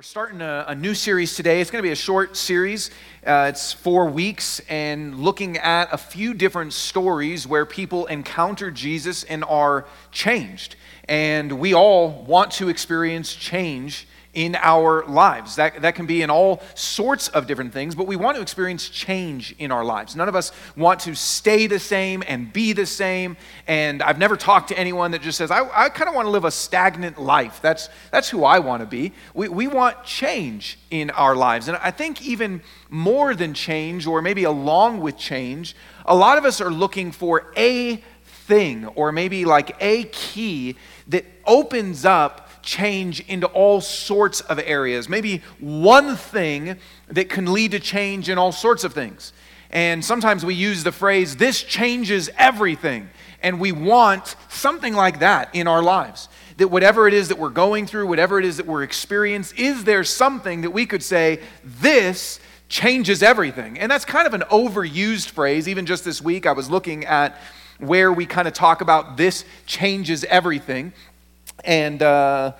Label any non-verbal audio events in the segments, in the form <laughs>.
We're starting a, a, new series today. It's going to be a short series. Uh, it's four weeks and looking at a few different stories where people encounter Jesus and are changed. And we all want to experience change in our lives. That, that can be in all sorts of different things, but we want to experience change in our lives. None of us want to stay the same and be the same. And I've never talked to anyone that just says, I, I kind of want to live a stagnant life. That's, that's who I want to be. We, we want change in our lives. And I think even more than change, or maybe along with change, a lot of us are looking for a thing, or maybe like a key that opens up change into all sorts of areas. Maybe one thing that can lead to change in all sorts of things. And sometimes we use the phrase, this changes everything. And we want something like that in our lives. That whatever it is that we're going through, whatever it is that we're experiencing, is there something that we could say, this changes everything? And that's kind of an overused phrase. Even just this week, I was looking at where we kind of talk about this changes everything. And uh,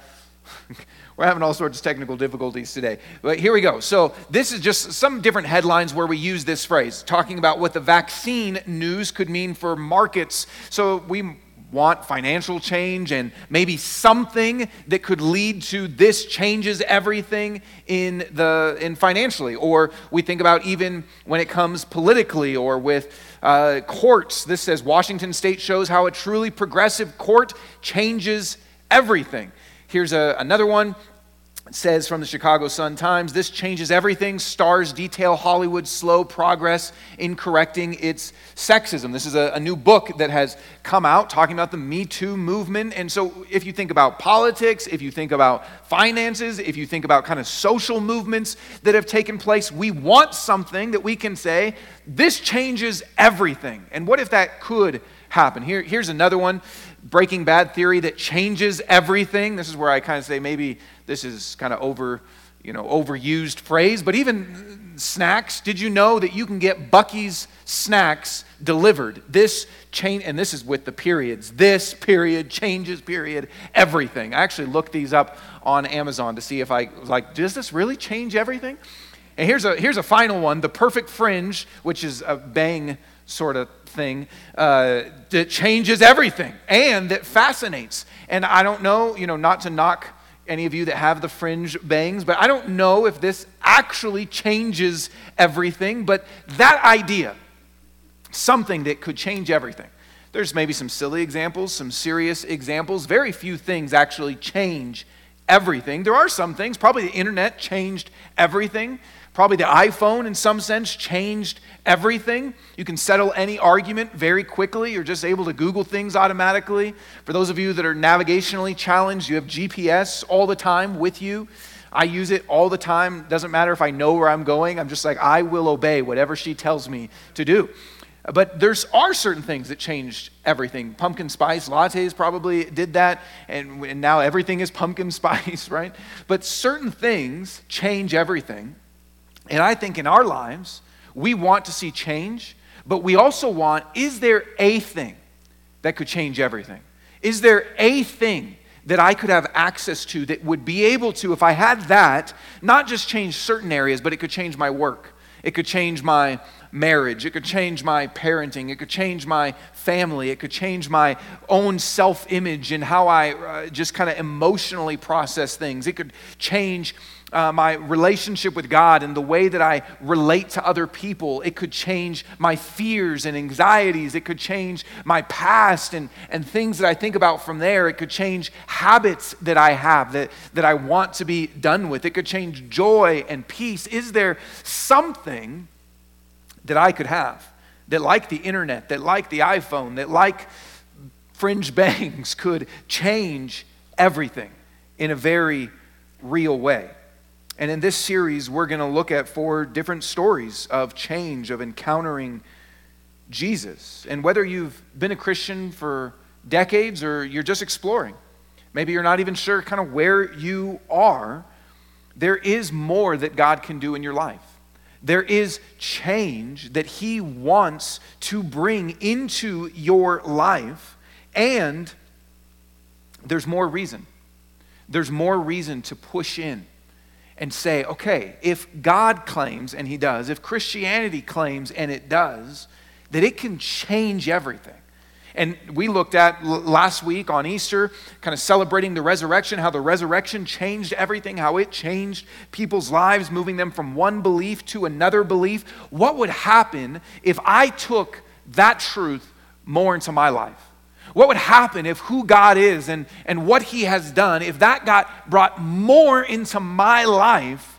<laughs> we're having all sorts of technical difficulties today. But here we go. So, this is just some different headlines where we use this phrase, talking about what the vaccine news could mean for markets. So, we want financial change and maybe something that could lead to this changes everything in the in financially or we think about even when it comes politically or with uh, courts this says washington state shows how a truly progressive court changes everything. Here's a, another one. It says from the Chicago Sun Times this changes everything. Stars detail Hollywood's slow progress in correcting its sexism. This is a, a, new book that has come out talking about the Me Too movement. And so, if you think about politics, if you think about finances, if you think about kind of social movements that have taken place, we want something that we can say, this changes everything. And what if that could happen? Here, here's another one Breaking Bad theory that changes everything. This is where I kind of say maybe this is kind of over, you know, overused phrase, but even snacks. Did you know that you can get Buc-ee's snacks delivered? This change, and this is with the periods. This period changes period everything. I actually looked these up on Amazon to see if I was like, does this really change everything? And here's a here's a final one: the perfect fringe, which is a bang sort of thing uh, that changes everything and that fascinates. And I don't know, you know, not to knock any of you that have the fringe bangs, but I don't know if this actually changes everything, but that idea, something that could change everything. There's maybe some silly examples, some serious examples. Very few things actually change everything. There are some things, probably the internet changed everything. Probably the iPhone, in some sense, changed everything. You can settle any argument very quickly. You're just able to Google things automatically. For those of you that are navigationally challenged, you have GPS all the time with you. I use it all the time. Doesn't matter if I know where I'm going. I'm just like, I will obey whatever she tells me to do. But there's are certain things that changed everything. Pumpkin spice lattes probably did that, and, and now everything is pumpkin <laughs> spice, right? But certain things change everything. And I think in our lives, we want to see change, but we also want is there a thing that could change everything? Is there a thing that I could have access to that would be able to, if I had that, not just change certain areas, but it could change my work? It could change my marriage. It could change my parenting. It could change my family. It could change my own self image and how I uh, just kind of emotionally process things. It could change uh, my relationship with God and the way that I relate to other people. It could change my fears and anxieties. It could change my past and, and things that I think about from there. It could change habits that I have that, that I want to be done with. It could change joy and peace. Is there something that I could have that, like the internet, that, like the iPhone, that, like fringe <laughs> bangs, could change everything in a very real way? And in this series, we're going to look at four different stories of change, of encountering Jesus. And whether you've been a Christian for decades or you're just exploring, maybe you're not even sure kind of where you are, there is more that God can do in your life. There is change that He wants to bring into your life, and there's more reason. There's more reason to push in and say, okay, if God claims, and He does, if Christianity claims, and it does, that it can change everything. And we looked at last week on Easter, kind of celebrating the resurrection, how the resurrection changed everything, how it changed people's lives, moving them from one belief to another belief. What would happen if I took that truth more into my life? What would happen if who God is and, and what He has done, if that got brought more into my life,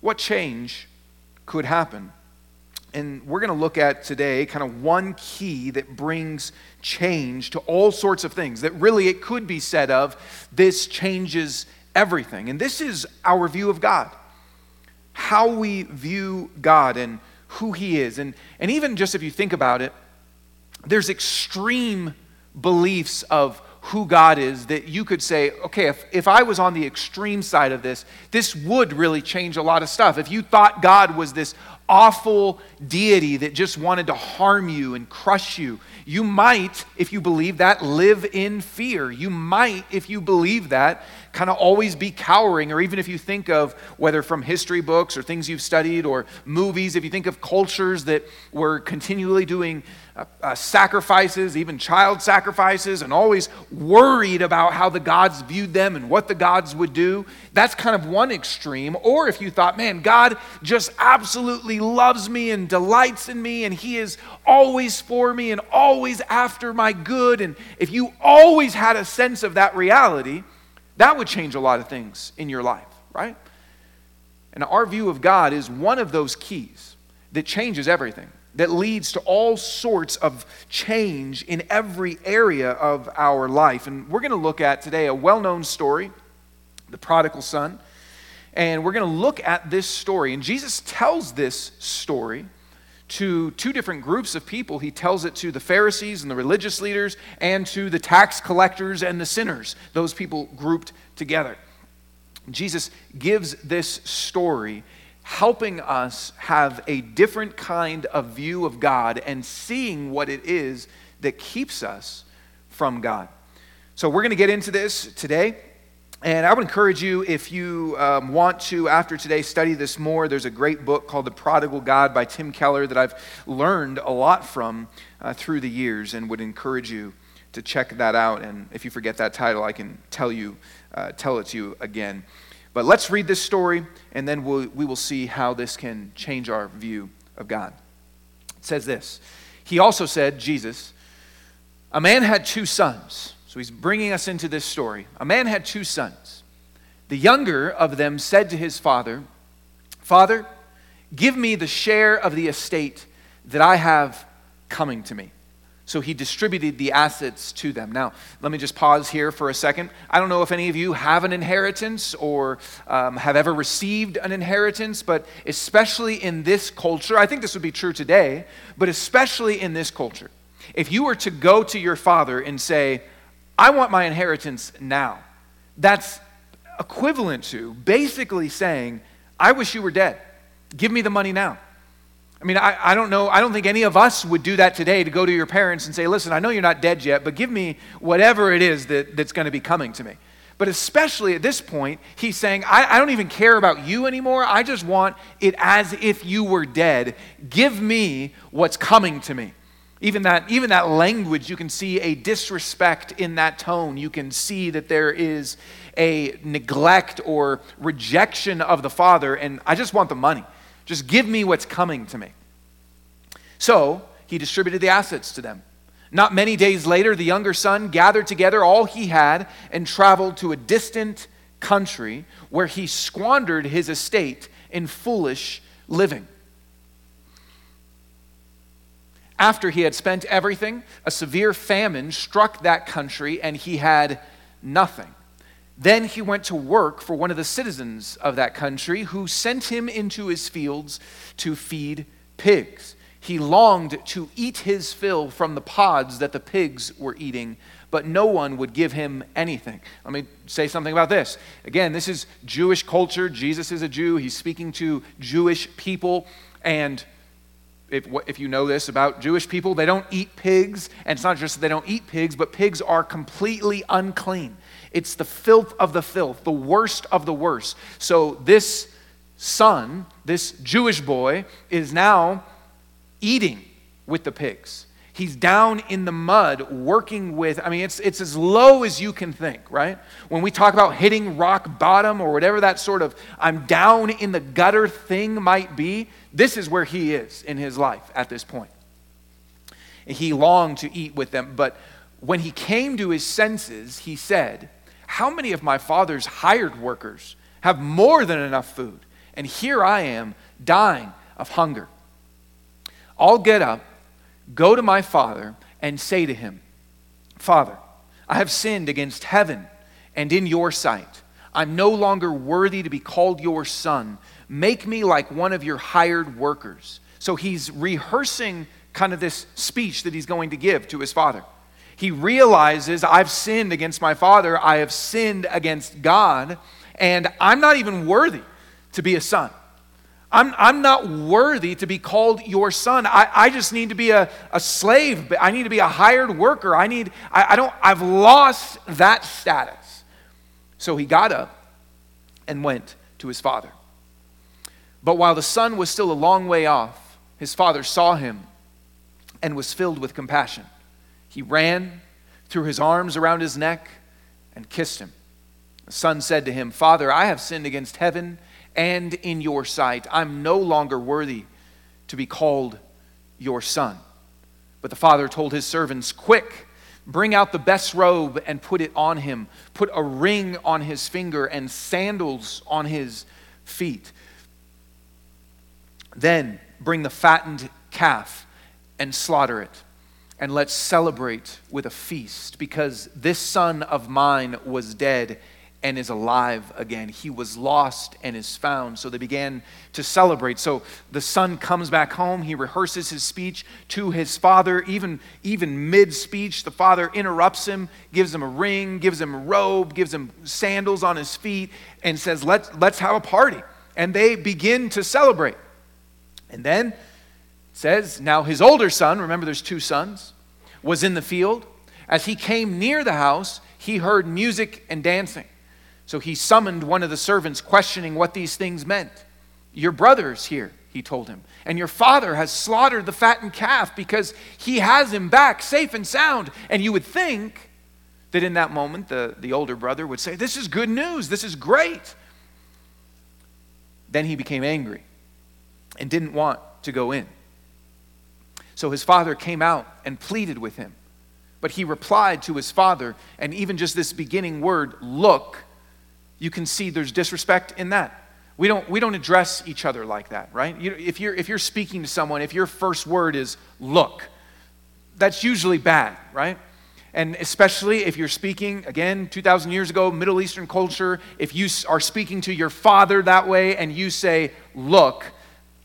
what change could happen? And we're going to look at today kind of one key that brings change to all sorts of things, that really it could be said of this changes everything. And this is our view of God, how we view God and who He is. And, and even just if you think about it, there's extreme beliefs of who God is that you could say, okay, if, if I was on the extreme side of this, this would really change a lot of stuff. If you thought God was this awful deity that just wanted to harm you and crush you, you might, if you believe that, live in fear. You might, if you believe that, kind of always be cowering, or even if you think of whether from history books or things you've studied or movies, if you think of cultures that were continually doing uh, uh, sacrifices, even child sacrifices, and always worried about how the gods viewed them and what the gods would do. That's kind of one extreme. Or if you thought, man, God just absolutely loves me and delights in me, and He is always for me and always after my good, and if you always had a sense of that reality, that would change a lot of things in your life, right? And our view of God is one of those keys that changes everything that leads to all sorts of change in every area of our life. And we're going to look at today a well known story, the prodigal son. And we're going to look at this story. And Jesus tells this story to two different groups of people. He tells it to the Pharisees and the religious leaders, and to the tax collectors and the sinners, those people grouped together. Jesus gives this story helping us have a different kind of view of God and seeing what it is that keeps us from God. So, we're going to get into this today. And I would encourage you, if you um, want to, after today, study this more. There's a great book called The Prodigal God by Tim Keller that I've learned a lot from uh, through the years and would encourage you to check that out. And if you forget that title, I can tell you, uh, tell it to you again. But let's read this story, and then we'll, we will see how this can change our view of God. It says this He also said, Jesus, a man had two sons. So he's bringing us into this story. A man had two sons. The younger of them said to his father, Father, give me the share of the estate that I have coming to me. So he distributed the assets to them. Now, let me just pause here for a second. I don't know if any of you have an inheritance or um, have ever received an inheritance, but especially in this culture, I think this would be true today, but especially in this culture, if you were to go to your father and say, I want my inheritance now, that's equivalent to basically saying, I wish you were dead. Give me the money now. I mean, I, I don't know, I don't think any of us would do that today to go to your parents and say, listen, I know you're not dead yet, but give me whatever it is that, that's going to be coming to me. But especially at this point, he's saying, I, I, don't even care about you anymore. I just want it as if you were dead. Give me what's coming to me. Even that, even that language, you can see a disrespect in that tone. You can see that there is a neglect or rejection of the Father, and I just want the money. Just give me what's coming to me. So he distributed the assets to them. Not many days later, the younger son gathered together all he had and traveled to a distant country where he squandered his estate in foolish living. After he had spent everything, a severe famine struck that country and he had nothing. Then he went to work for one of the citizens of that country who sent him into his fields to feed pigs. He longed to eat his fill from the pods that the pigs were eating, but no one would give him anything. Let me say something about this. Again, this is Jewish culture. Jesus is a Jew. He's speaking to Jewish people. And if, if you know this about Jewish people, they don't eat pigs. And it's not just that they don't eat pigs, but pigs are completely unclean. It's the filth of the filth, the worst of the worst. So this son, this Jewish boy, is now eating with the pigs. He's down in the mud working with, I mean, it's, it's as low as you can think, right? When we talk about hitting rock bottom or whatever that sort of I'm down in the gutter thing might be, this is where he is in his life at this point. He longed to eat with them, but when he came to his senses, he said, How many of my father's hired workers have more than enough food? And here I am dying of hunger. I'll get up Go to my father and say to him, Father, I have sinned against heaven and in your sight. I'm no longer worthy to be called your son. Make me like one of your hired workers. So he's rehearsing kind of this speech that he's going to give to his father. He realizes, I've sinned against my father, I have sinned against God, and I'm not even worthy to be a son. I'm, I'm not worthy to be called your son. I, I just need to be a, a slave. I need to be a hired worker. I need, I, I don't, I've lost that status. So he got up and went to his father. But while the son was still a long way off, his father saw him and was filled with compassion. He ran, threw his arms around his neck, and kissed him. The son said to him, Father, I have sinned against heaven and in your sight. I'm no longer worthy to be called your son. But the father told his servants, Quick, bring out the best robe and put it on him. Put a ring on his finger and sandals on his feet. Then bring the fattened calf and slaughter it. And let's celebrate with a feast, because this son of mine was dead and is alive again. He was lost and is found. So they began to celebrate. So the son comes back home. He rehearses his speech to his father. Even, even mid speech, the father interrupts him, gives him a ring, gives him a robe, gives him sandals on his feet, and says, Let, Let's have a party. And they begin to celebrate. And then says, Now his older son, remember there's two sons, was in the field. As he came near the house, he heard music and dancing. So he summoned one of the servants, questioning what these things meant. Your brother is here, he told him, and your father has slaughtered the fattened calf because he has him back safe and sound. And you would think that in that moment, the, the older brother would say, This is good news, this is great. Then he became angry and didn't want to go in. So his father came out and pleaded with him. But he replied to his father, and even just this beginning word, look, you can see there's disrespect in that. We don't, we don't address each other like that, right? You, if, you're, if you're speaking to someone, if your first word is look, that's usually bad, right? And especially if you're speaking, again, 2,000 years ago, Middle Eastern culture, if you are speaking to your father that way and you say, look,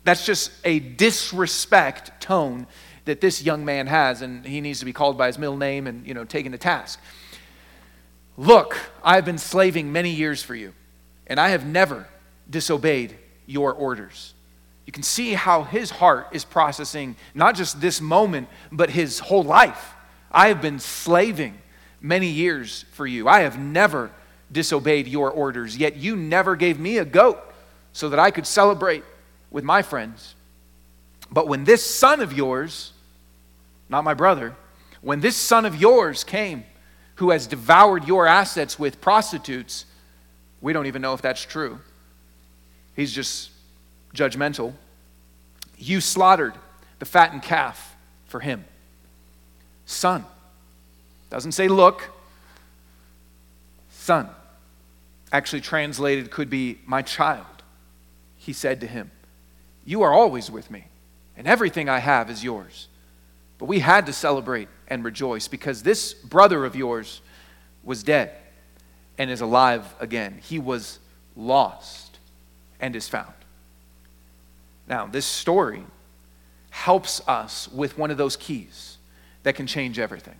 that's just a disrespect tone that this young man has, and he needs to be called by his middle name and, you know, taken to task. Look, I have been slaving many years for you, and I have never disobeyed your orders. You can see how his heart is processing not just this moment, but his whole life. I have been slaving many years for you. I have never disobeyed your orders, yet you never gave me a goat so that I could celebrate with my friends. But when this son of yours, not my brother, when this son of yours came, who has devoured your assets with prostitutes, we don't even know if that's true. He's just judgmental. You slaughtered the fattened calf for him. Son. Doesn't say look. Son. Actually, translated could be my child. He said to him, You are always with me, and everything I have is yours. But we had to celebrate and rejoice because this brother of yours was dead and is alive again. He was lost and is found. Now, this story helps us with one of those keys that can change everything.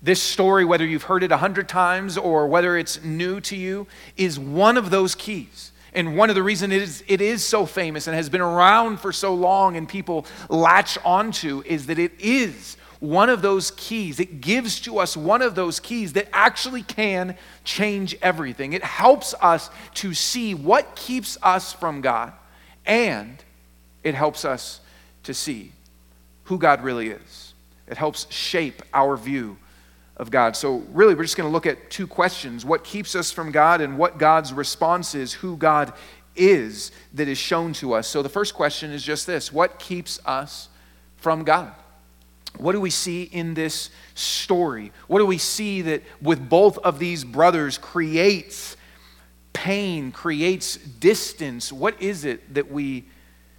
This story, whether you've heard it a hundred times or whether it's new to you, is one of those keys and one of the reasons it is, it is so famous and has been around for so long and people latch onto is that it is one of those keys. It gives to us one of those keys that actually can change everything. It helps us to see what keeps us from God, and it helps us to see who God really is. It helps shape our view of God. So, really, we're just going to look at two questions what keeps us from God, and what God's response is, who God is that is shown to us. So, the first question is just this What keeps us from God? What do we see in this story? What do we see that with both of these brothers creates pain, creates distance? What is it that we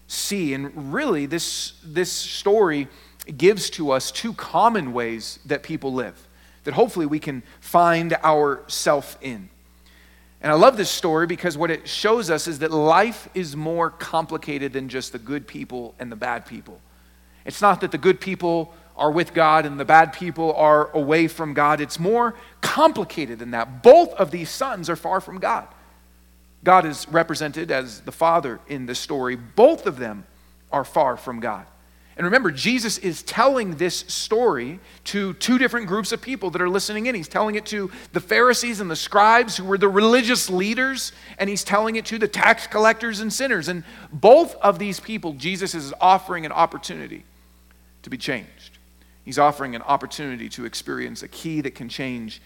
see? And really, this, this story gives to us two common ways that people live that hopefully we can find ourself in. And I love this story because what it shows us is that life is more complicated than just the good people and the bad people. It's not that the good people are with God and the bad people are away from God. It's more complicated than that. Both of these sons are far from God. God is represented as the father in this story. Both of them are far from God. And remember, Jesus is telling this story to two different groups of people that are listening in. He's telling it to the Pharisees and the scribes, who were the religious leaders, and he's telling it to the tax collectors and sinners. And both of these people, Jesus is offering an opportunity to be changed. He's offering an opportunity to experience a key that can change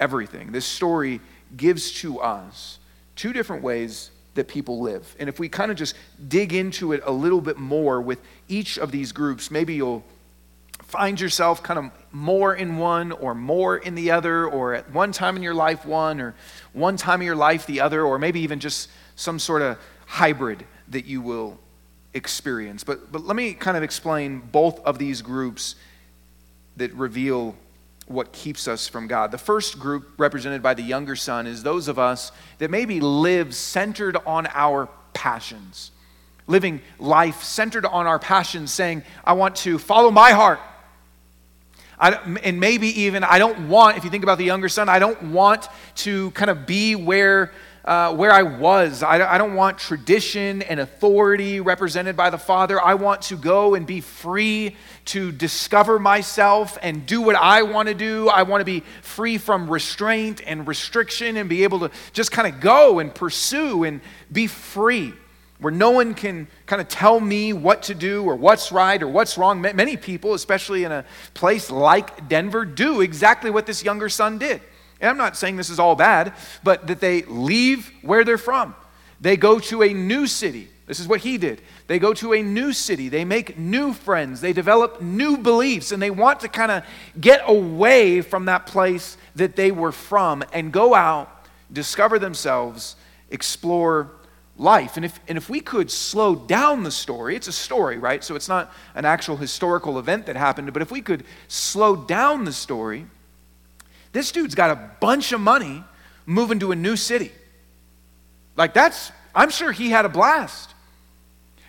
everything. This story gives to us two different ways that people live. And if we kind of just dig into it a little bit more with each of these groups, maybe you'll find yourself kind of more in one or more in the other, or at one time in your life, one, or one time in your life, the other, or maybe even just some sort of hybrid that you will experience. But, but let me kind of explain both of these groups that reveal what keeps us from God. The first group, represented by the younger son, is those of us that maybe live centered on our passions. Living life centered on our passions, saying, I want to follow my heart. I, and maybe even, I don't want, if you think about the younger son, I don't want to kind of be where uh, where I was. I, I don't want tradition and authority represented by the Father. I want to go and be free to discover myself and do what I want to do. I want to be free from restraint and restriction and be able to just kind of go and pursue and be free where no one can kind of tell me what to do or what's right or what's wrong. Many people, especially in a place like Denver, do exactly what this younger son did. And I'm not saying this is all bad, but that they leave where they're from. They go to a new city. This is what he did. They go to a new city. They make new friends. They develop new beliefs, and they want to kind of get away from that place that they were from and go out, discover themselves, explore life. And if, and if we could slow down the story, it's a story, right? So it's not an actual historical event that happened, but if we could slow down the story, this dude's got a bunch of money moving to a new city. Like, that's, I'm sure he had a blast.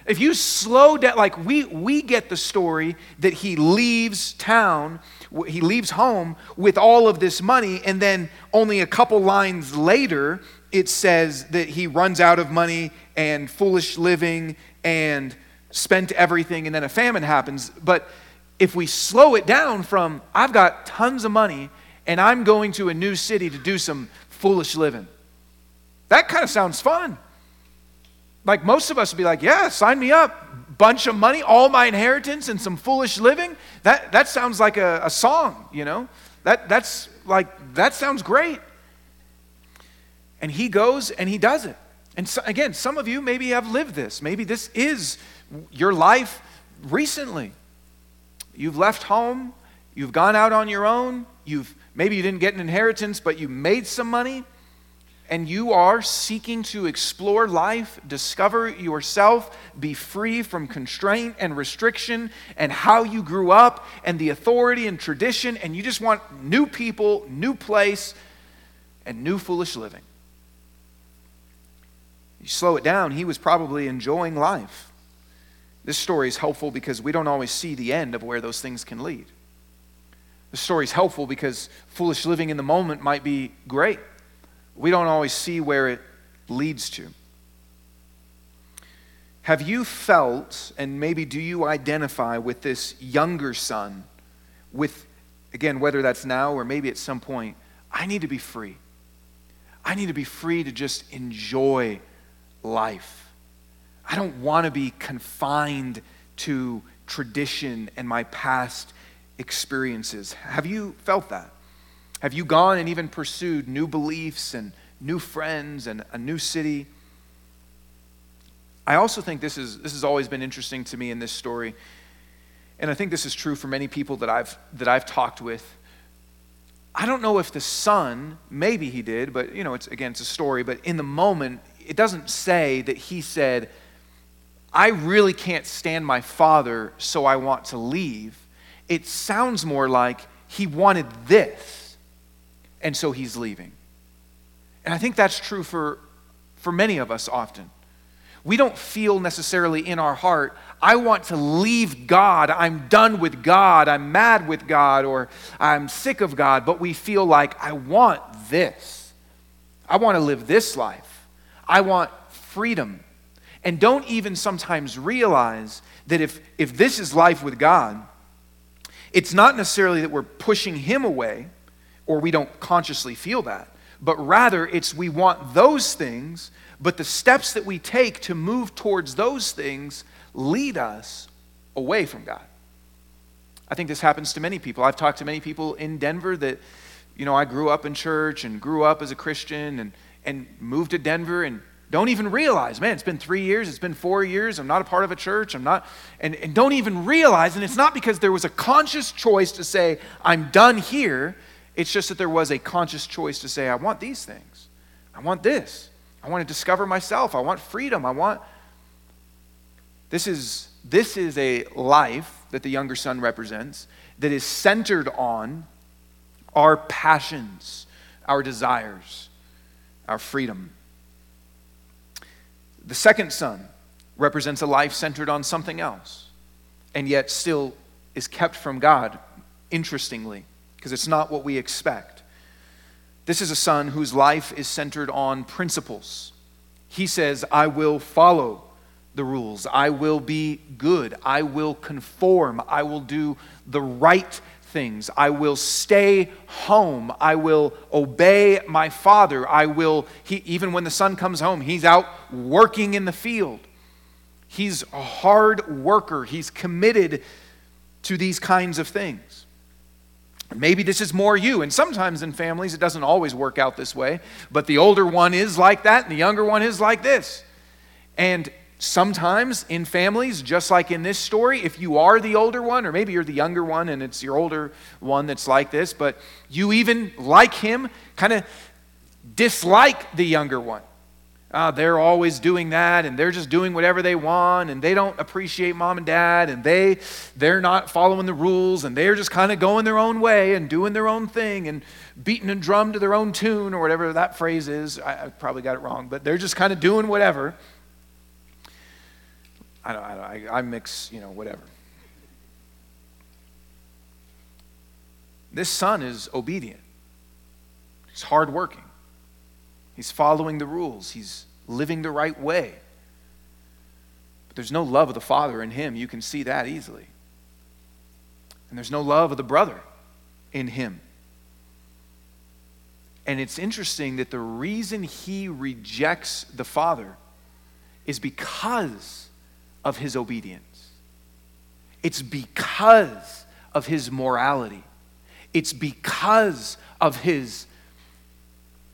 If you slow down, like we, we get the story that he leaves town, he leaves home with all of this money, and then only a couple lines later, it says that he runs out of money and foolish living and spent everything, and then a famine happens. But if we slow it down from, I've got tons of money and I'm going to a new city to do some foolish living. That kind of sounds fun. Like most of us would be like, yeah, sign me up. Bunch of money, all my inheritance, and some foolish living. That, that sounds like a, a song, you know? That, that's like, that sounds great. And he goes and he does it. And so, again, some of you maybe have lived this. Maybe this is your life recently. You've left home, you've gone out on your own, you've Maybe you didn't get an inheritance, but you made some money and you are seeking to explore life, discover yourself, be free from constraint and restriction and how you grew up and the authority and tradition, and you just want new people, new place, and new foolish living. You slow it down, he was probably enjoying life. This story is helpful because we don't always see the end of where those things can lead. The story is helpful because foolish living in the moment might be great. We don't always see where it leads to. Have you felt, and maybe do you identify with this younger son with, again, whether that's now or maybe at some point, I need to be free. I need to be free to just enjoy life. I don't want to be confined to tradition and my past experiences. Have you felt that? Have you gone and even pursued new beliefs and new friends and a new city? I also think this, is, this has always been interesting to me in this story, and I think this is true for many people that I've, that I've talked with. I don't know if the son, maybe he did, but you know, it's again, it's a story, but in the moment, it doesn't say that he said, I really can't stand my father, so I want to leave. It sounds more like he wanted this, and so he's leaving. And I think that's true for, for many of us often. We don't feel necessarily in our heart, I want to leave God. I'm done with God. I'm mad with God, or I'm sick of God. But we feel like, I want this. I want to live this life. I want freedom. And don't even sometimes realize that if, if this is life with God, it's not necessarily that we're pushing Him away, or we don't consciously feel that, but rather it's we want those things but the steps that we take to move towards those things lead us away from God. I think this happens to many people. I've talked to many people in Denver that, you know, I grew up in church and grew up as a Christian and, and moved to Denver and don't even realize, man, it's been three years, it's been four years, I'm not a part of a church, I'm not, and, and don't even realize, and it's not because there was a conscious choice to say, I'm done here. It's just that there was a conscious choice to say, I want these things. I want this. I want to discover myself. I want freedom. I want. This is, this is a life that the younger son represents that is centered on our passions, our desires, our freedom. The second son represents a life centered on something else, and yet still is kept from God, interestingly, because it's not what we expect. This is a son whose life is centered on principles. He says, I will follow the rules. I will be good. I will conform. I will do the right things. I will stay home. I will obey my father. I will, he, even when the son comes home, he's out working in the field. He's a hard worker. He's committed to these kinds of things. Maybe this is more you. And sometimes in families, it doesn't always work out this way, but the older one is like that and the younger one is like this. And sometimes in families, just like in this story, if you are the older one, or maybe you're the younger one and it's your older one that's like this, but you even, like him, kind of dislike the younger one. Uh, they're always doing that and they're just doing whatever they want and they don't appreciate mom and dad and they they're not following the rules and they're just kind of going their own way and doing their own thing and beating a drum to their own tune or whatever that phrase is. I, I probably got it wrong but they're just kind of doing whatever i don't, I, don't I, I mix you know whatever this son is obedient he's hardworking He's following the rules, he's living the right way. But there's no love of the Father in him. You can see that easily. And there's no love of the brother in him. And it's interesting that the reason he rejects the Father is because of his obedience. It's because of his morality. It's because of his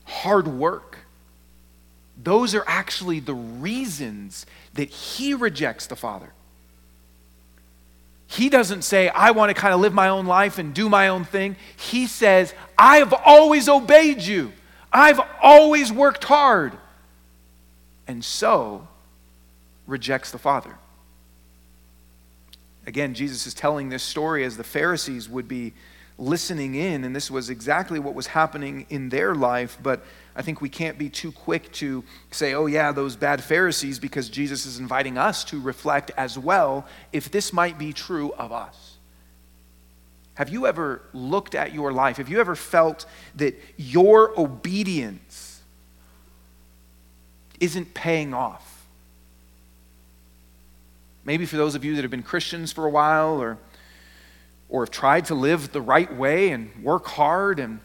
hard work. Those are actually the reasons that he rejects the Father. He doesn't say, I want to kind of live my own life and do my own thing. He says, I have always obeyed you. I've always worked hard. And so rejects the Father. Again, Jesus is telling this story as the Pharisees would be listening in, and this was exactly what was happening in their life. But I think we can't be too quick to say, oh, yeah, those bad Pharisees, because Jesus is inviting us to reflect as well if this might be true of us. Have you ever looked at your life? Have you ever felt that your obedience isn't paying off? Maybe for those of you that have been Christians for a while or or have tried to live the right way and work hard and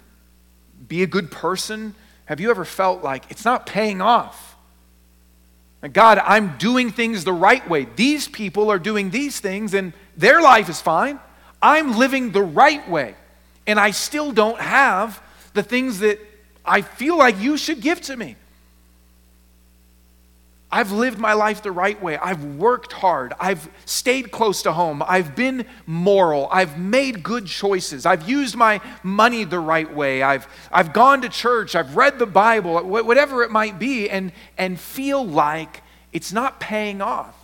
be a good person, have you ever felt like it's not paying off? God, I'm doing things the right way. These people are doing these things and their life is fine. I'm living the right way. And I still don't have the things that I feel like you should give to me. I've lived my life the right way. I've worked hard. I've stayed close to home. I've been moral. I've made good choices. I've used my money the right way. I've, I've gone to church. I've read the Bible, whatever it might be, and, and feel like it's not paying off.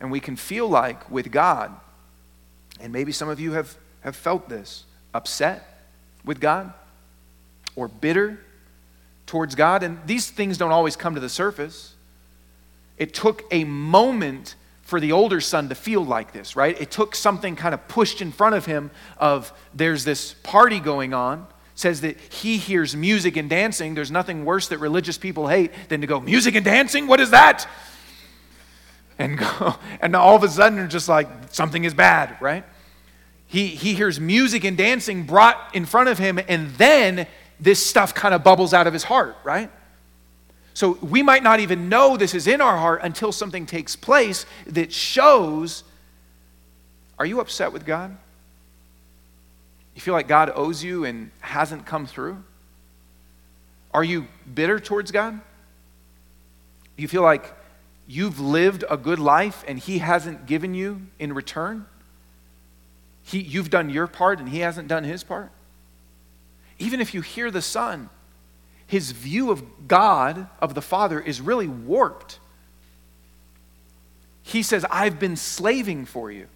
And we can feel like with God, and maybe some of you have, have felt this upset with God or bitter towards God. And these things don't always come to the surface. It took a moment for the older son to feel like this, right? It took something kind of pushed in front of him of there's this party going on. Says that he hears music and dancing. There's nothing worse that religious people hate than to go, music and dancing? What is that? And go, <laughs> and all of a sudden they're just like, something is bad, right? He, he hears music and dancing brought in front of him, and then this stuff kind of bubbles out of his heart, right? So we might not even know this is in our heart until something takes place that shows are you upset with God? You feel like God owes you and hasn't come through? Are you bitter towards God? You feel like you've lived a good life and He hasn't given you in return? He, you've done your part and He hasn't done His part? Even if you hear the Son, his view of God, of the Father, is really warped. He says, I've been slaving for you.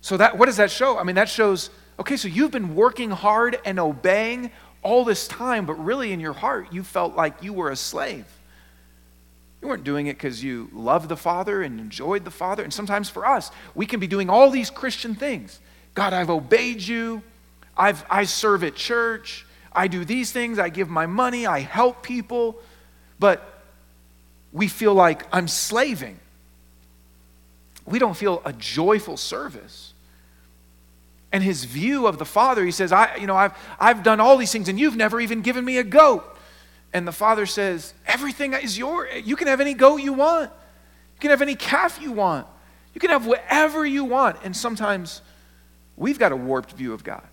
So that what does that show? I mean, that shows, okay, so you've been working hard and obeying all this time, but really in your heart, you felt like you were a slave. You weren't doing it because you loved the Father and enjoyed the Father. And sometimes for us, we can be doing all these Christian things. God, I've obeyed you. I've, I serve at church. I do these things. I give my money. I help people. But we feel like I'm slaving. We don't feel a joyful service. And his view of the Father, he says, I, you know, I've, I've done all these things and you've never even given me a goat. And the Father says, Everything is yours. You can have any goat you want. You can have any calf you want. You can have whatever you want. And sometimes we've got a warped view of God.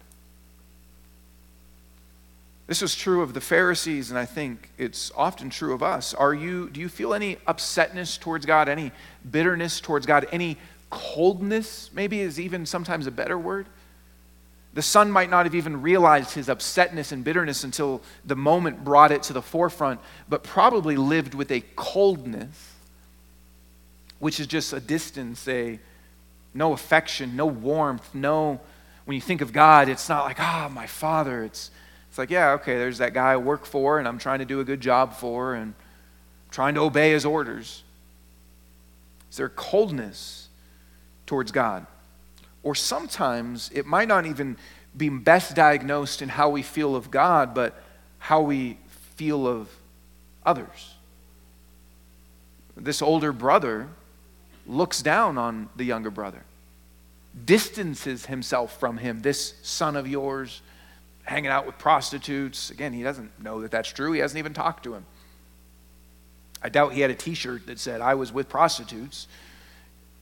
This was true of the Pharisees, and I think it's often true of us. Are you, do you feel any upsetness towards God, any bitterness towards God, any coldness, maybe is even sometimes a better word? The son might not have even realized his upsetness and bitterness until the moment brought it to the forefront, but probably lived with a coldness, which is just a distance, a no affection, no warmth, no. When you think of God, it's not like, ah, oh, my father. It's it's like, yeah, okay, there's that guy I work for and I'm trying to do a good job for and trying to obey his orders. Is there coldness towards God? Or sometimes it might not even be best diagnosed in how we feel of God, but how we feel of others. This older brother looks down on the younger brother, distances himself from him. This son of yours hanging out with prostitutes. Again, he doesn't know that that's true. He hasn't even talked to him. I doubt he had a t shirt that said, I was with prostitutes.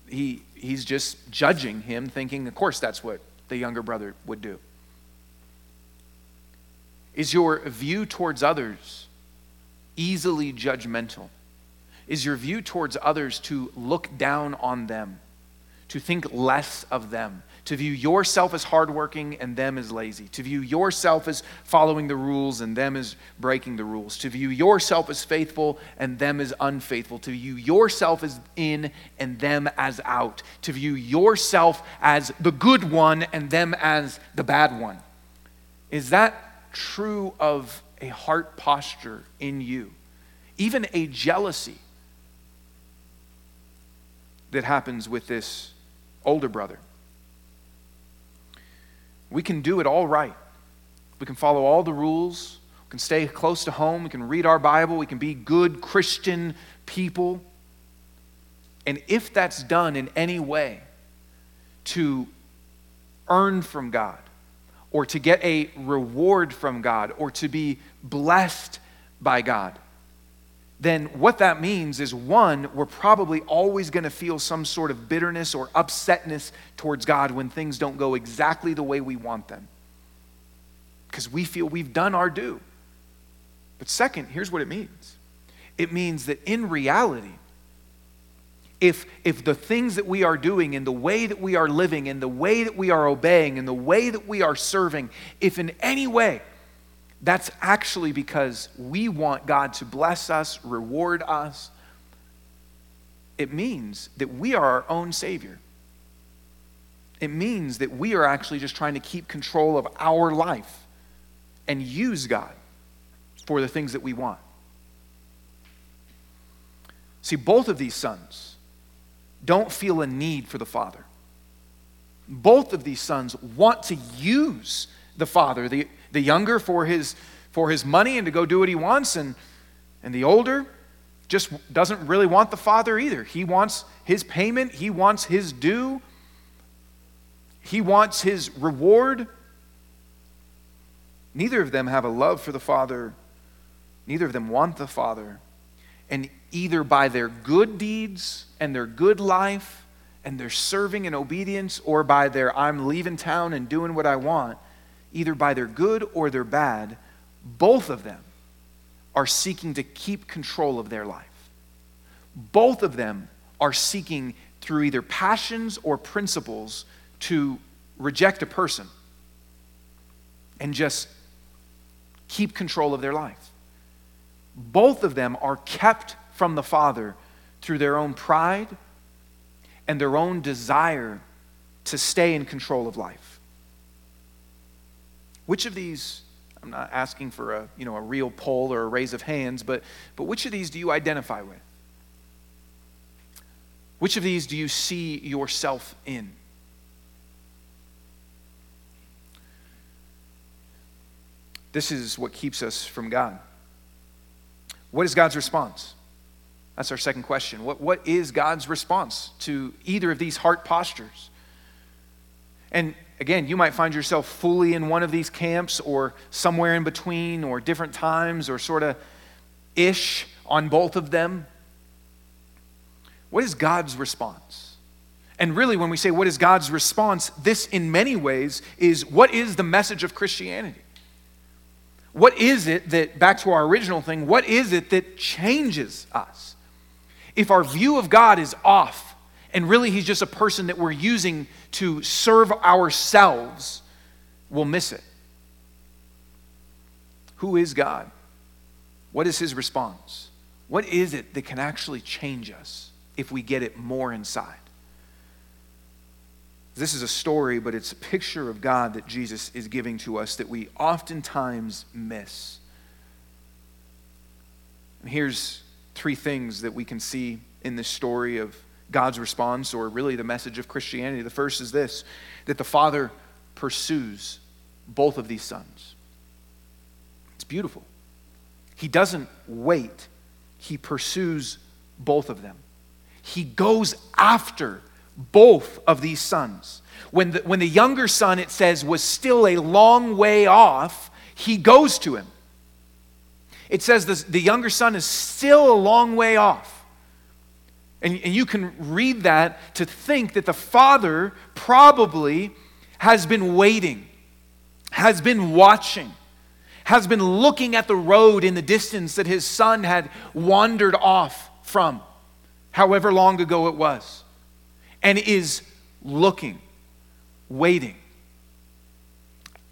He, he's just judging him, thinking, of course, that's what the younger brother would do. Is your view towards others easily judgmental? Is your view towards others to look down on them, to think less of them, to view yourself as hardworking and them as lazy, to view yourself as following the rules and them as breaking the rules, to view yourself as faithful and them as unfaithful, to view yourself as in and them as out, to view yourself as the good one and them as the bad one. Is that true of a heart posture in you? Even a jealousy that happens with this older brother we can do it all right. We can follow all the rules. We can stay close to home. We can read our Bible. We can be good Christian people. And if that's done in any way to earn from God or to get a reward from God or to be blessed by God, then what that means is one, we're probably always going to feel some sort of bitterness or upsetness towards God when things don't go exactly the way we want them. Because we feel we've done our due. But second, here's what it means it means that in reality, if, if the things that we are doing and the way that we are living and the way that we are obeying and the way that we are serving, if in any way that's actually because we want God to bless us, reward us, it means that we are our own Savior. It means that we are actually just trying to keep control of our life and use God for the things that we want. See, both of these sons, don't feel a need for the Father. Both of these sons want to use the Father, the, the younger for his, for his money and to go do what he wants, and, and the older just doesn't really want the Father either. He wants his payment, he wants his due, he wants his reward. Neither of them have a love for the Father, neither of them want the Father. And either by their good deeds and their good life and their serving and obedience, or by their I'm leaving town and doing what I want, either by their good or their bad, both of them are seeking to keep control of their life. Both of them are seeking through either passions or principles to reject a person and just keep control of their life. Both of them are kept from the Father through their own pride and their own desire to stay in control of life. Which of these, I'm not asking for a, you know, a real poll or a raise of hands, but, but which of these do you identify with? Which of these do you see yourself in? This is what keeps us from God. What is God's response? That's our second question. What, what is God's response to either of these heart postures? And again, you might find yourself fully in one of these camps or somewhere in between or different times or sort of ish on both of them. What is God's response? And really, when we say what is God's response, this in many ways is what is the message of Christianity? What is it that, back to our original thing, what is it that changes us? If our view of God is off, and really he's just a person that we're using to serve ourselves, we'll miss it. Who is God? What is his response? What is it that can actually change us if we get it more inside? This is a story, but it's a picture of God that Jesus is giving to us that we oftentimes miss. And here's three things that we can see in this story of God's response, or really the message of Christianity. The first is this that the Father pursues both of these sons. It's beautiful. He doesn't wait, He pursues both of them. He goes after both of these sons. When the, when the younger son, it says, was still a long way off, he goes to him it says this, the younger son is still a long way off. And, and you can read that to think that the father probably has been waiting, has been watching, has been looking at the road in the distance that his son had wandered off from, however long ago it was, and is looking, waiting.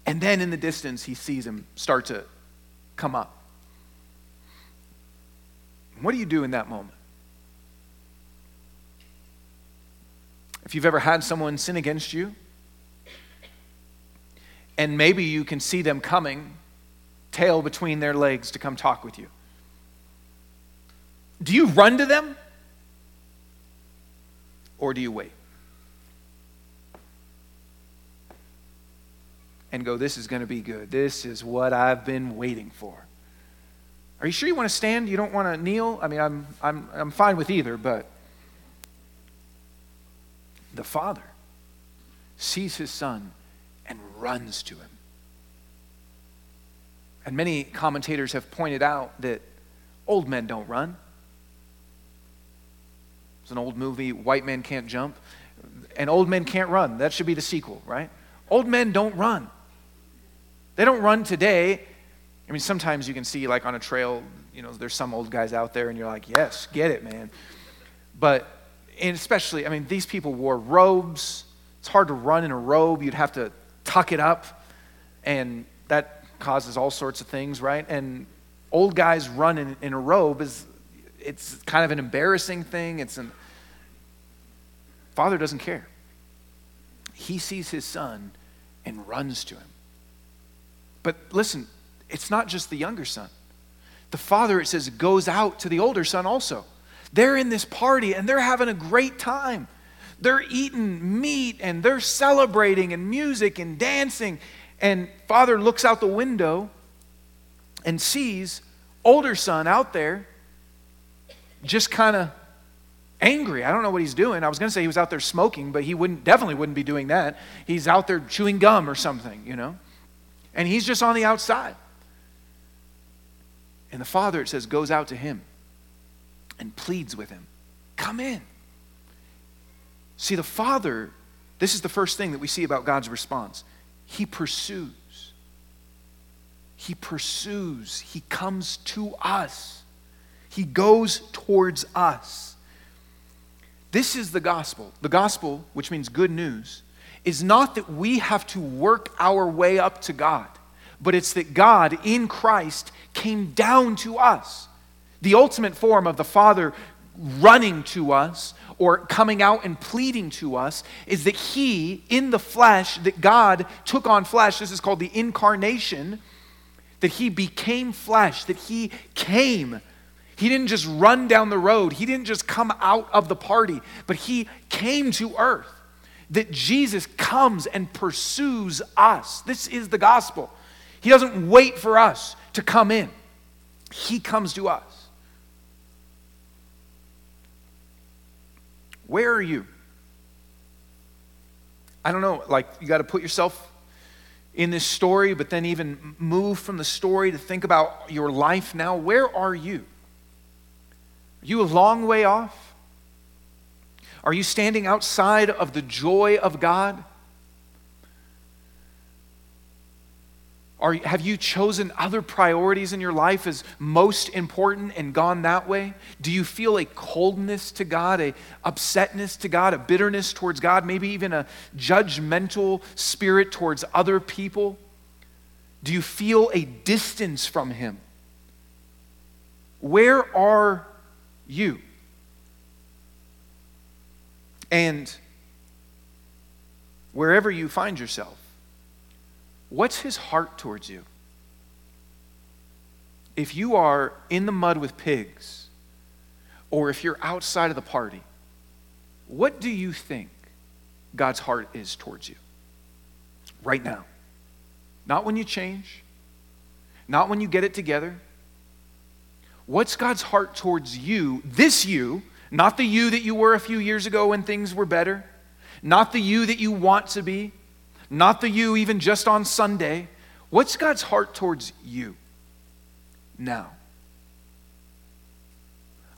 And then in the distance, he sees him start to come up. What do you do in that moment? If you've ever had someone sin against you, and maybe you can see them coming, tail between their legs to come talk with you. Do you run to them? Or do you wait? And go, this is going to be good. This is what I've been waiting for. Are you sure you want to stand? You don't want to kneel? I mean, I'm, I'm, I'm fine with either, but the Father, sees his son, and runs to him. And many commentators have pointed out that old men don't run. It's an old movie, White Men Can't Jump. And old men can't run. That should be the sequel, right? Old men don't run. They don't run today. I mean, sometimes you can see, like on a trail, you know, there's some old guys out there, and you're like, yes, get it, man. But, and especially, I mean, these people wore robes. It's hard to run in a robe. You'd have to tuck it up, and that causes all sorts of things, right? And old guys run in, in a robe is it's kind of an embarrassing thing. It's an father doesn't care. He sees his son and runs to him. But listen, it's not just the younger son. The father, it says, goes out to the older son also. They're in this party and they're having a great time. They're eating meat and they're celebrating and music and dancing. And father looks out the window and sees older son out there just kind of angry. I don't know what he's doing. I was going to say he was out there smoking, but he wouldn't definitely wouldn't be doing that. He's out there chewing gum or something, you know. And he's just on the outside. And the father it says goes out to him and pleads with him. Come in. See, the Father, this is the first thing that we see about God's response. He pursues. He pursues. He comes to us. He goes towards us. This is the gospel. The gospel, which means good news, is not that we have to work our way up to God, but it's that God in Christ came down to us. The ultimate form of the Father running to us or coming out and pleading to us is that he in the flesh that god took on flesh this is called the incarnation that he became flesh that he came. He didn't just run down the road. He didn't just come out of the party but he came to earth. That jesus comes and pursues us. This is the gospel. He doesn't wait for us to come in. He comes to us Where are you? I don't know, like you got to put yourself in this story, but then even move from the story to think about your life now. Where are you? Are you a long way off? Are you standing outside of the joy of God? Are, have you chosen other priorities in your life as most important and gone that way? Do you feel a coldness to God, a upsetness to God, a bitterness towards God, maybe even a judgmental spirit towards other people? Do you feel a distance from Him? Where are you? And wherever you find yourself, What's his heart towards you? If you are in the mud with pigs, or if you're outside of the party, what do you think God's heart is towards you? Right now. Not when you change, not when you get it together. What's God's heart towards you, this you, not the you that you were a few years ago when things were better, not the you that you want to be, not the you even just on Sunday. What's God's heart towards you now?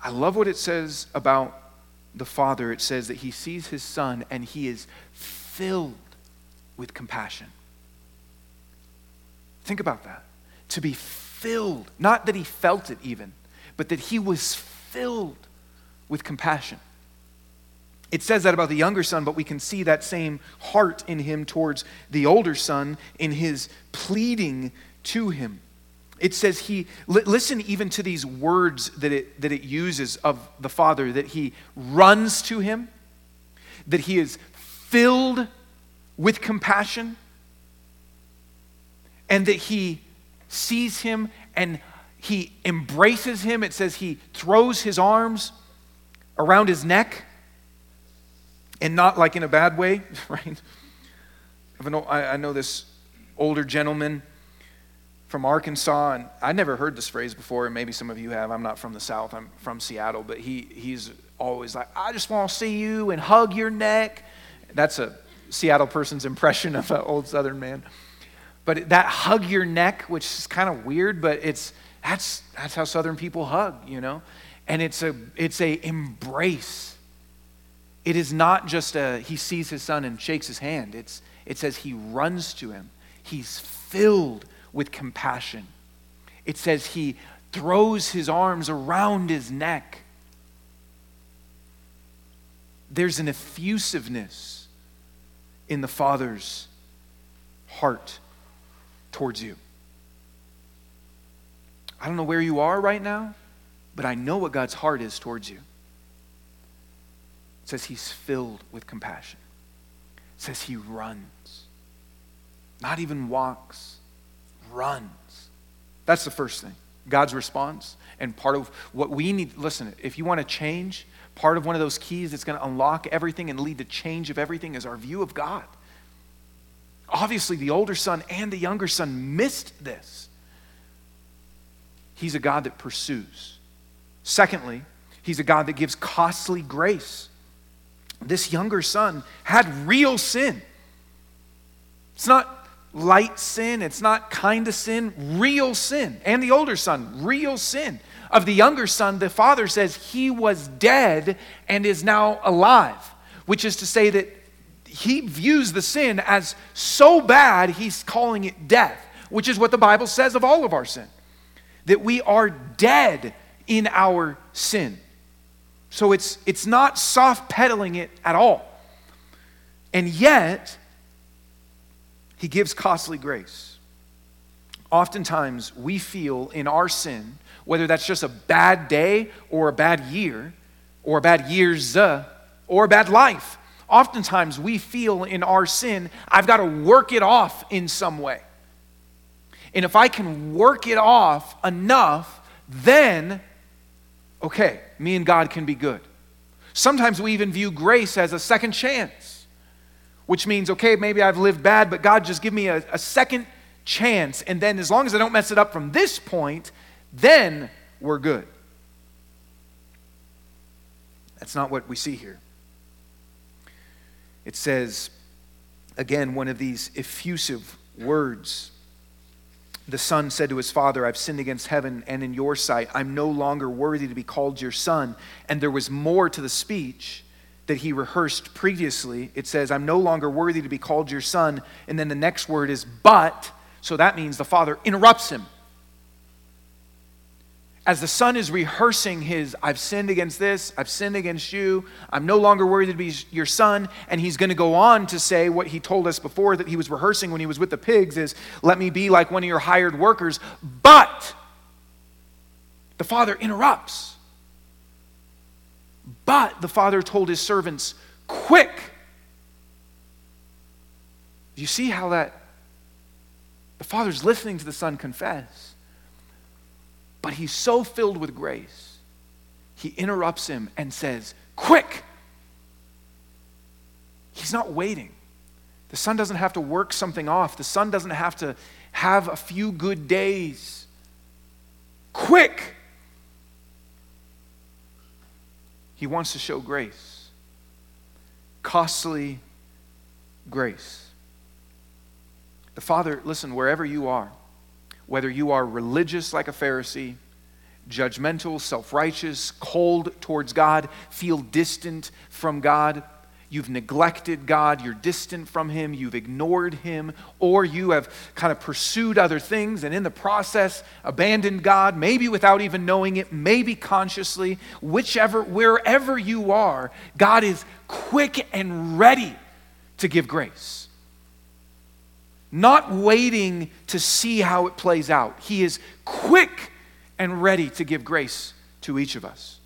I love what it says about the Father. It says that he sees his Son and he is filled with compassion. Think about that. To be filled, not that he felt it even, but that he was filled with compassion. It says that about the younger son, but we can see that same heart in him towards the older son in his pleading to him. It says he, listen even to these words that it, that it uses of the father, that he runs to him, that he is filled with compassion, and that he sees him and he embraces him. It says he throws his arms around his neck and not like in a bad way, <laughs> right? I know this older gentleman from Arkansas, and I never heard this phrase before, and maybe some of you have. I'm not from the South, I'm from Seattle, but he, he's always like, I just want to see you and hug your neck. That's a Seattle person's impression of an old Southern man. But that hug your neck, which is kind of weird, but it's that's that's how Southern people hug, you know, and it's a it's a embrace. It is not just a he sees his son and shakes his hand. It's it says he runs to him. He's filled with compassion. It says he throws his arms around his neck. There's an effusiveness in the Father's heart towards you. I don't know where you are right now, but I know what God's heart is towards you. Says he's filled with compassion. Says he runs. Not even walks, runs. That's the first thing. God's response. And part of what we need, listen, if you want to change, part of one of those keys that's going to unlock everything and lead to change of everything is our view of God. Obviously, the older son and the younger son missed this. He's a God that pursues. Secondly, he's a God that gives costly grace. This younger son had real sin. It's not light sin, it's not kind of sin, real sin. And the older son, real sin. Of the younger son, the father says he was dead and is now alive, which is to say that he views the sin as so bad, he's calling it death, which is what the Bible says of all of our sin. That we are dead in our sin. So it's, it's not soft pedaling it at all. And yet, he gives costly grace. Oftentimes, we feel in our sin, whether that's just a bad day or a bad year, or a bad year's, uh, or a bad life, oftentimes we feel in our sin, I've got to work it off in some way. And if I can work it off enough, then, okay, me and God can be good. Sometimes we even view grace as a second chance, which means, okay, maybe I've lived bad, but God just give me a, a second chance. And then as long as I don't mess it up from this point, then we're good. That's not what we see here it says, again, one of these effusive words. The son said to his father, I've sinned against heaven and in your sight. I'm no longer worthy to be called your son. And there was more to the speech that he rehearsed previously. It says, I'm no longer worthy to be called your son. And then the next word is, but. So that means the father interrupts him as the son is rehearsing his, I've sinned against this, I've sinned against you, I'm no longer worthy to be your son, and he's going to go on to say what he told us before that he was rehearsing when he was with the pigs is, let me be like one of your hired workers. But the father interrupts. But the father told his servants, quick. Do you see how that, the father's listening to the son confess. But he's so filled with grace, he interrupts him and says, Quick! He's not waiting. The son doesn't have to work something off, the son doesn't have to have a few good days. Quick! He wants to show grace, costly grace. The Father, listen, wherever you are, whether you are religious like a Pharisee, judgmental, self righteous, cold towards God, feel distant from God, you've neglected God, you're distant from Him, you've ignored Him, or you have kind of pursued other things and in the process abandoned God, maybe without even knowing it, maybe consciously, whichever, wherever you are, God is quick and ready to give grace not waiting to see how it plays out. He is quick and ready to give grace to each of us.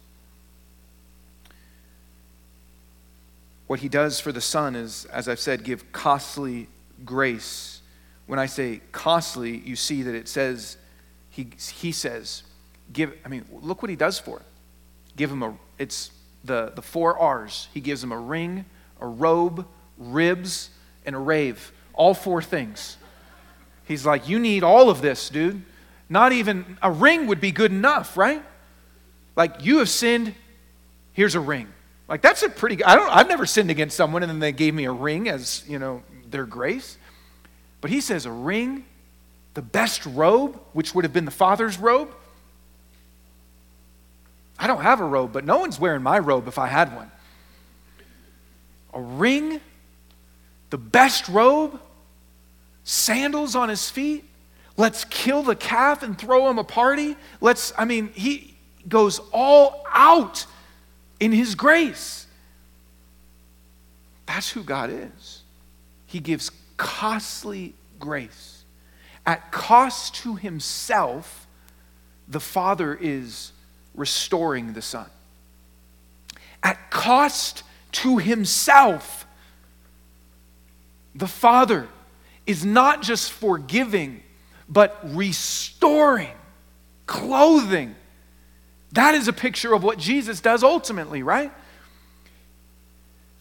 What he does for the Son is, as I've said, give costly grace. When I say costly, you see that it says, he, he says, give, I mean, look what he does for it. Give him a, it's the, the four R's. He gives him a ring, a robe, ribs, and a rave all four things. He's like, You need all of this, dude. Not even a ring would be good enough, right? Like, you have sinned, here's a ring. Like that's a pretty I don't I've never sinned against someone and then they gave me a ring as, you know, their grace. But he says a ring, the best robe, which would have been the father's robe. I don't have a robe, but no one's wearing my robe if I had one. A ring, the best robe, sandals on his feet. Let's kill the calf and throw him a party. Let's, I mean, he goes all out in his grace. That's who God is. He gives costly grace. At cost to himself, the Father is restoring the Son. At cost to himself, the Father is not just forgiving, but restoring, clothing. That is a picture of what Jesus does ultimately, right?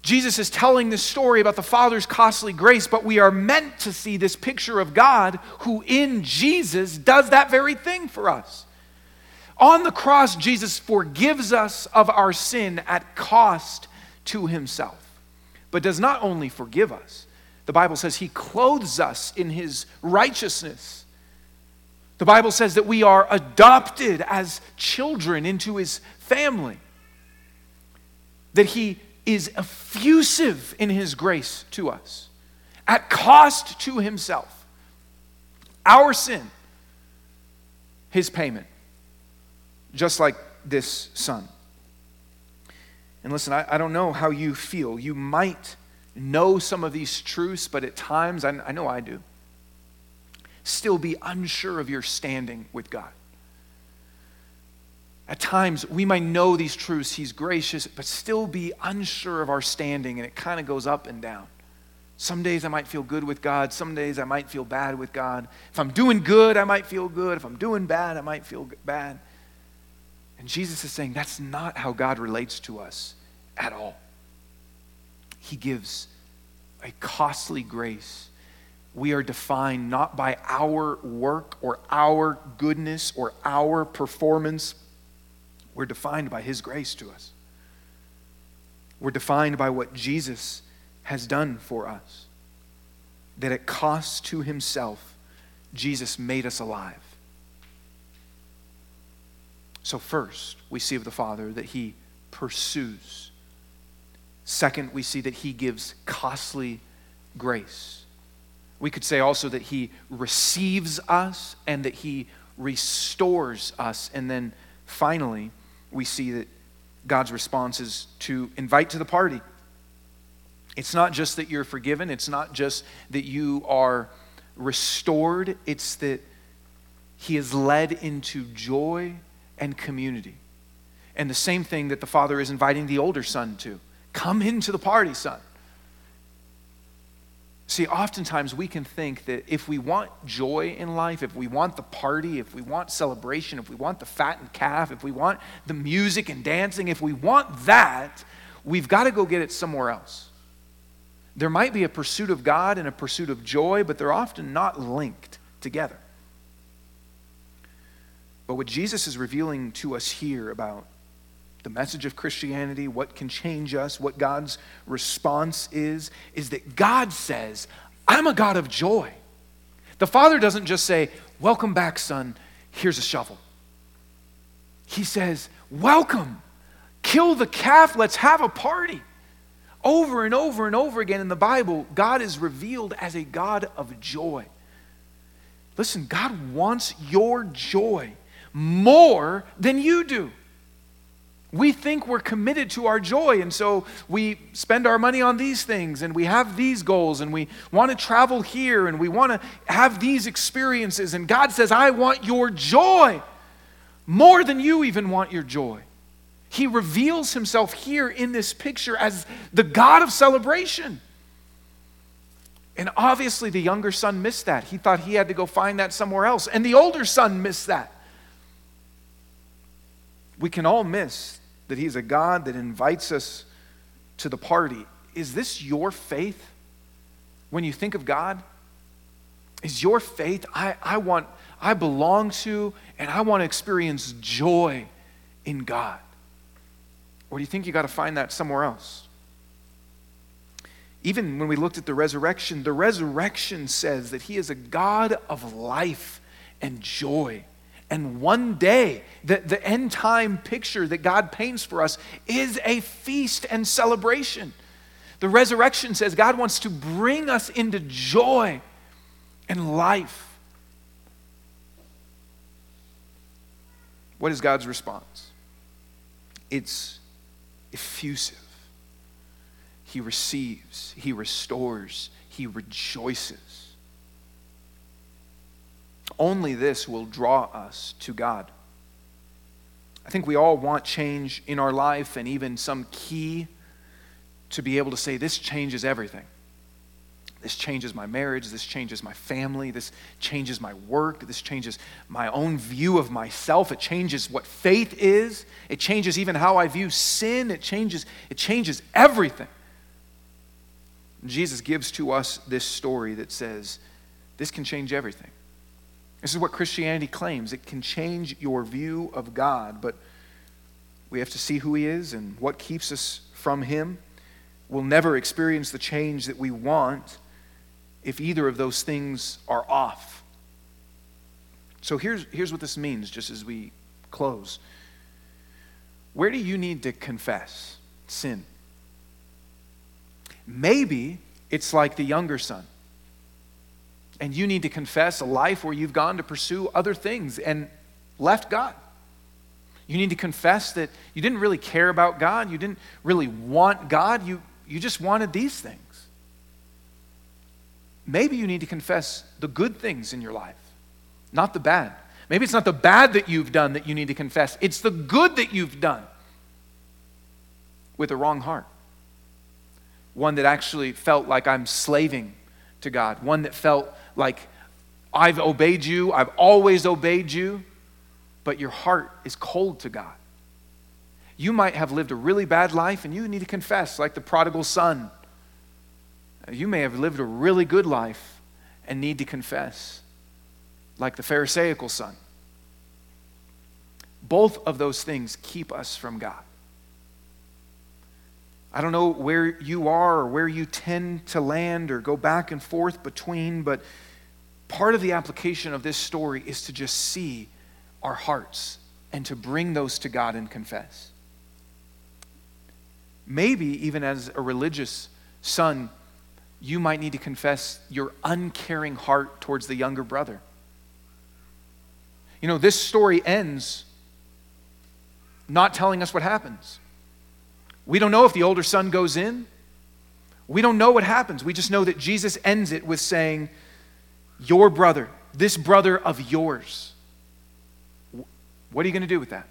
Jesus is telling this story about the Father's costly grace, but we are meant to see this picture of God who in Jesus does that very thing for us. On the cross, Jesus forgives us of our sin at cost to himself, but does not only forgive us, the Bible says he clothes us in his righteousness. The Bible says that we are adopted as children into his family, that he is effusive in his grace to us at cost to himself. Our sin, his payment, just like this son. And listen, I, I, don't know how you feel. You might know some of these truths, but at times, I, I know I do, still be unsure of your standing with God. At times, we might know these truths, He's gracious, but still be unsure of our standing, and it kind of goes up and down. Some days I might feel good with God. Some days I might feel bad with God. If I'm doing good, I might feel good. If I'm doing bad, I might feel bad. And Jesus is saying that's not how God relates to us at all. He gives a costly grace. We are defined not by our work or our goodness or our performance we're defined by His grace to us. We're defined by what Jesus has done for us. That at cost to Himself, Jesus made us alive. So, first, we see of the Father that He pursues. Second, we see that He gives costly grace. We could say also that He receives us and that He restores us. And then finally, we see that God's response is to invite to the party. It's not just that you're forgiven, it's not just that you are restored, it's that He is led into joy and community. And the same thing that the Father is inviting the older son to come into the party, son. See, oftentimes we can think that if we want joy in life, if we want the party, if we want celebration, if we want the fattened calf, if we want the music and dancing, if we want that, we've got to go get it somewhere else. There might be a pursuit of God and a pursuit of joy, but they're often not linked together. But what Jesus is revealing to us here about the message of Christianity, what can change us, what God's response is, is that God says, I'm a God of joy. The Father doesn't just say, Welcome back, son, here's a shovel. He says, Welcome, kill the calf, let's have a party. Over and over and over again in the Bible, God is revealed as a God of joy. Listen, God wants your joy more than you do. We think we're committed to our joy, and so we spend our money on these things, and we have these goals, and we want to travel here, and we want to have these experiences. And God says, I want your joy more than you even want your joy. He reveals himself here in this picture as the God of celebration. And obviously, the younger son missed that. He thought he had to go find that somewhere else. And the older son missed that. We can all miss that He's a God that invites us to the party. Is this your faith when you think of God? Is your faith, I, I want, I belong to, and I want to experience joy in God? Or do you think you got to find that somewhere else? Even when we looked at the resurrection, the resurrection says that He is a God of life and joy. And one day, the, the end time picture that God paints for us is a feast and celebration. The resurrection says God wants to bring us into joy and life. What is God's response? It's effusive. He receives, He restores, He rejoices. Only this will draw us to God. I think we all want change in our life and even some key to be able to say, This changes everything. This changes my marriage. This changes my family. This changes my work. This changes my own view of myself. It changes what faith is. It changes even how I view sin. It changes, it changes everything. Jesus gives to us this story that says this can change everything. This is what Christianity claims. It can change your view of God, but we have to see who He is and what keeps us from Him. We'll never experience the change that we want if either of those things are off. So here's, here's what this means, just as we close. Where do you need to confess sin? Maybe it's like the younger son. And you need to confess a life where you've gone to pursue other things and left God. You need to confess that you didn't really care about God. You didn't really want God. You, you just wanted these things. Maybe you need to confess the good things in your life, not the bad. Maybe it's not the bad that you've done that you need to confess, it's the good that you've done with a wrong heart. One that actually felt like I'm slaving to God, one that felt like I've obeyed you, I've always obeyed you, but your heart is cold to God. You might have lived a really bad life and you need to confess, like the prodigal son. You may have lived a really good life and need to confess, like the Pharisaical son. Both of those things keep us from God. I don't know where you are or where you tend to land or go back and forth between, but part of the application of this story is to just see our hearts and to bring those to God and confess. Maybe even as a religious son, you might need to confess your uncaring heart towards the younger brother. You know, this story ends not telling us what happens. We don't know if the older son goes in. We don't know what happens. We just know that Jesus ends it with saying, Your brother, this brother of yours. What are you going to do with that?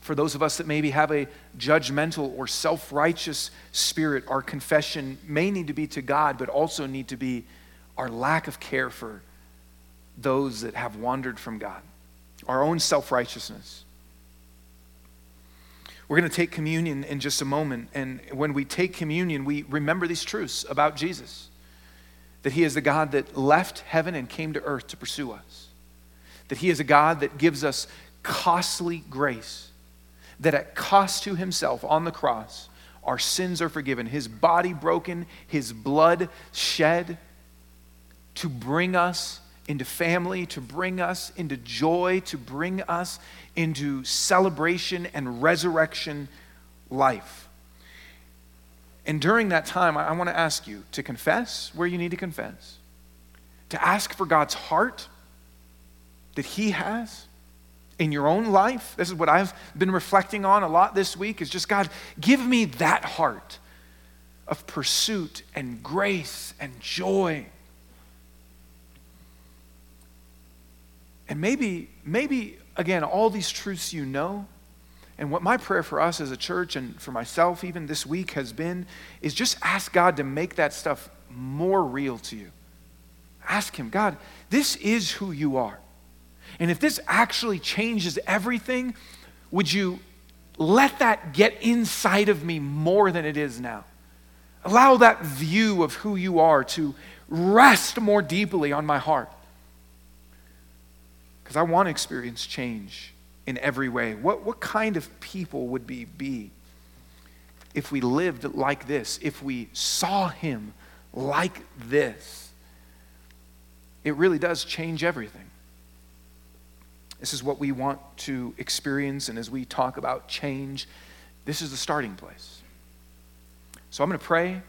For those of us that maybe have a judgmental or self righteous spirit, our confession may need to be to God, but also need to be our lack of care for those that have wandered from God, our own self righteousness. We're going to take communion in just a moment. And when we take communion, we remember these truths about Jesus that He is the God that left heaven and came to earth to pursue us, that He is a God that gives us costly grace. That at cost to himself on the cross, our sins are forgiven, his body broken, his blood shed to bring us into family, to bring us into joy, to bring us into celebration and resurrection life. And during that time, I, want to ask you to confess where you need to confess, to ask for God's heart that He has in your own life. This is what i've been reflecting on a lot this week is just god give me that heart of pursuit and grace and joy. And maybe maybe again all these truths you know and what my prayer for us as a church and for myself even this week has been is just ask god to make that stuff more real to you ask him god this is who you are and if this actually changes everything, would you let that get inside of me more than it is now? Allow that view of who you are to rest more deeply on my heart. Because I want to experience change in every way. What, what kind of people would we be if we lived like this, if we saw him like this? It really does change everything. This is what we want to experience, and as we talk about change, this is the starting place. So I'm going to pray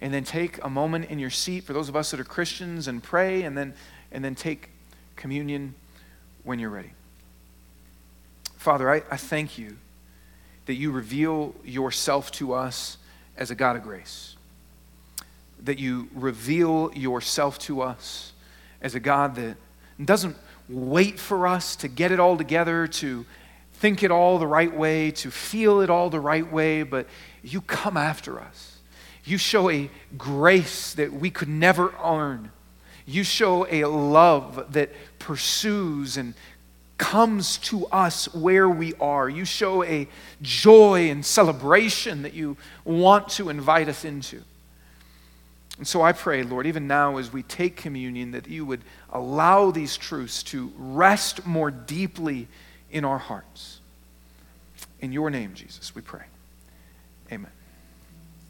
and then take a moment in your seat for those of us that are Christians and pray and then and then take communion when you're ready. Father, I, I thank you that you reveal yourself to us as a God of grace. That you reveal yourself to us as a God that doesn't wait for us to get it all together, to think it all the right way, to feel it all the right way, but you come after us. You show a grace that we could never earn. You show a love that pursues and comes to us where we are. You show a joy and celebration that you want to invite us into. And so I pray, Lord, even now as we take communion, that you would allow these truths to rest more deeply in our hearts. In your name, Jesus, we pray. Amen.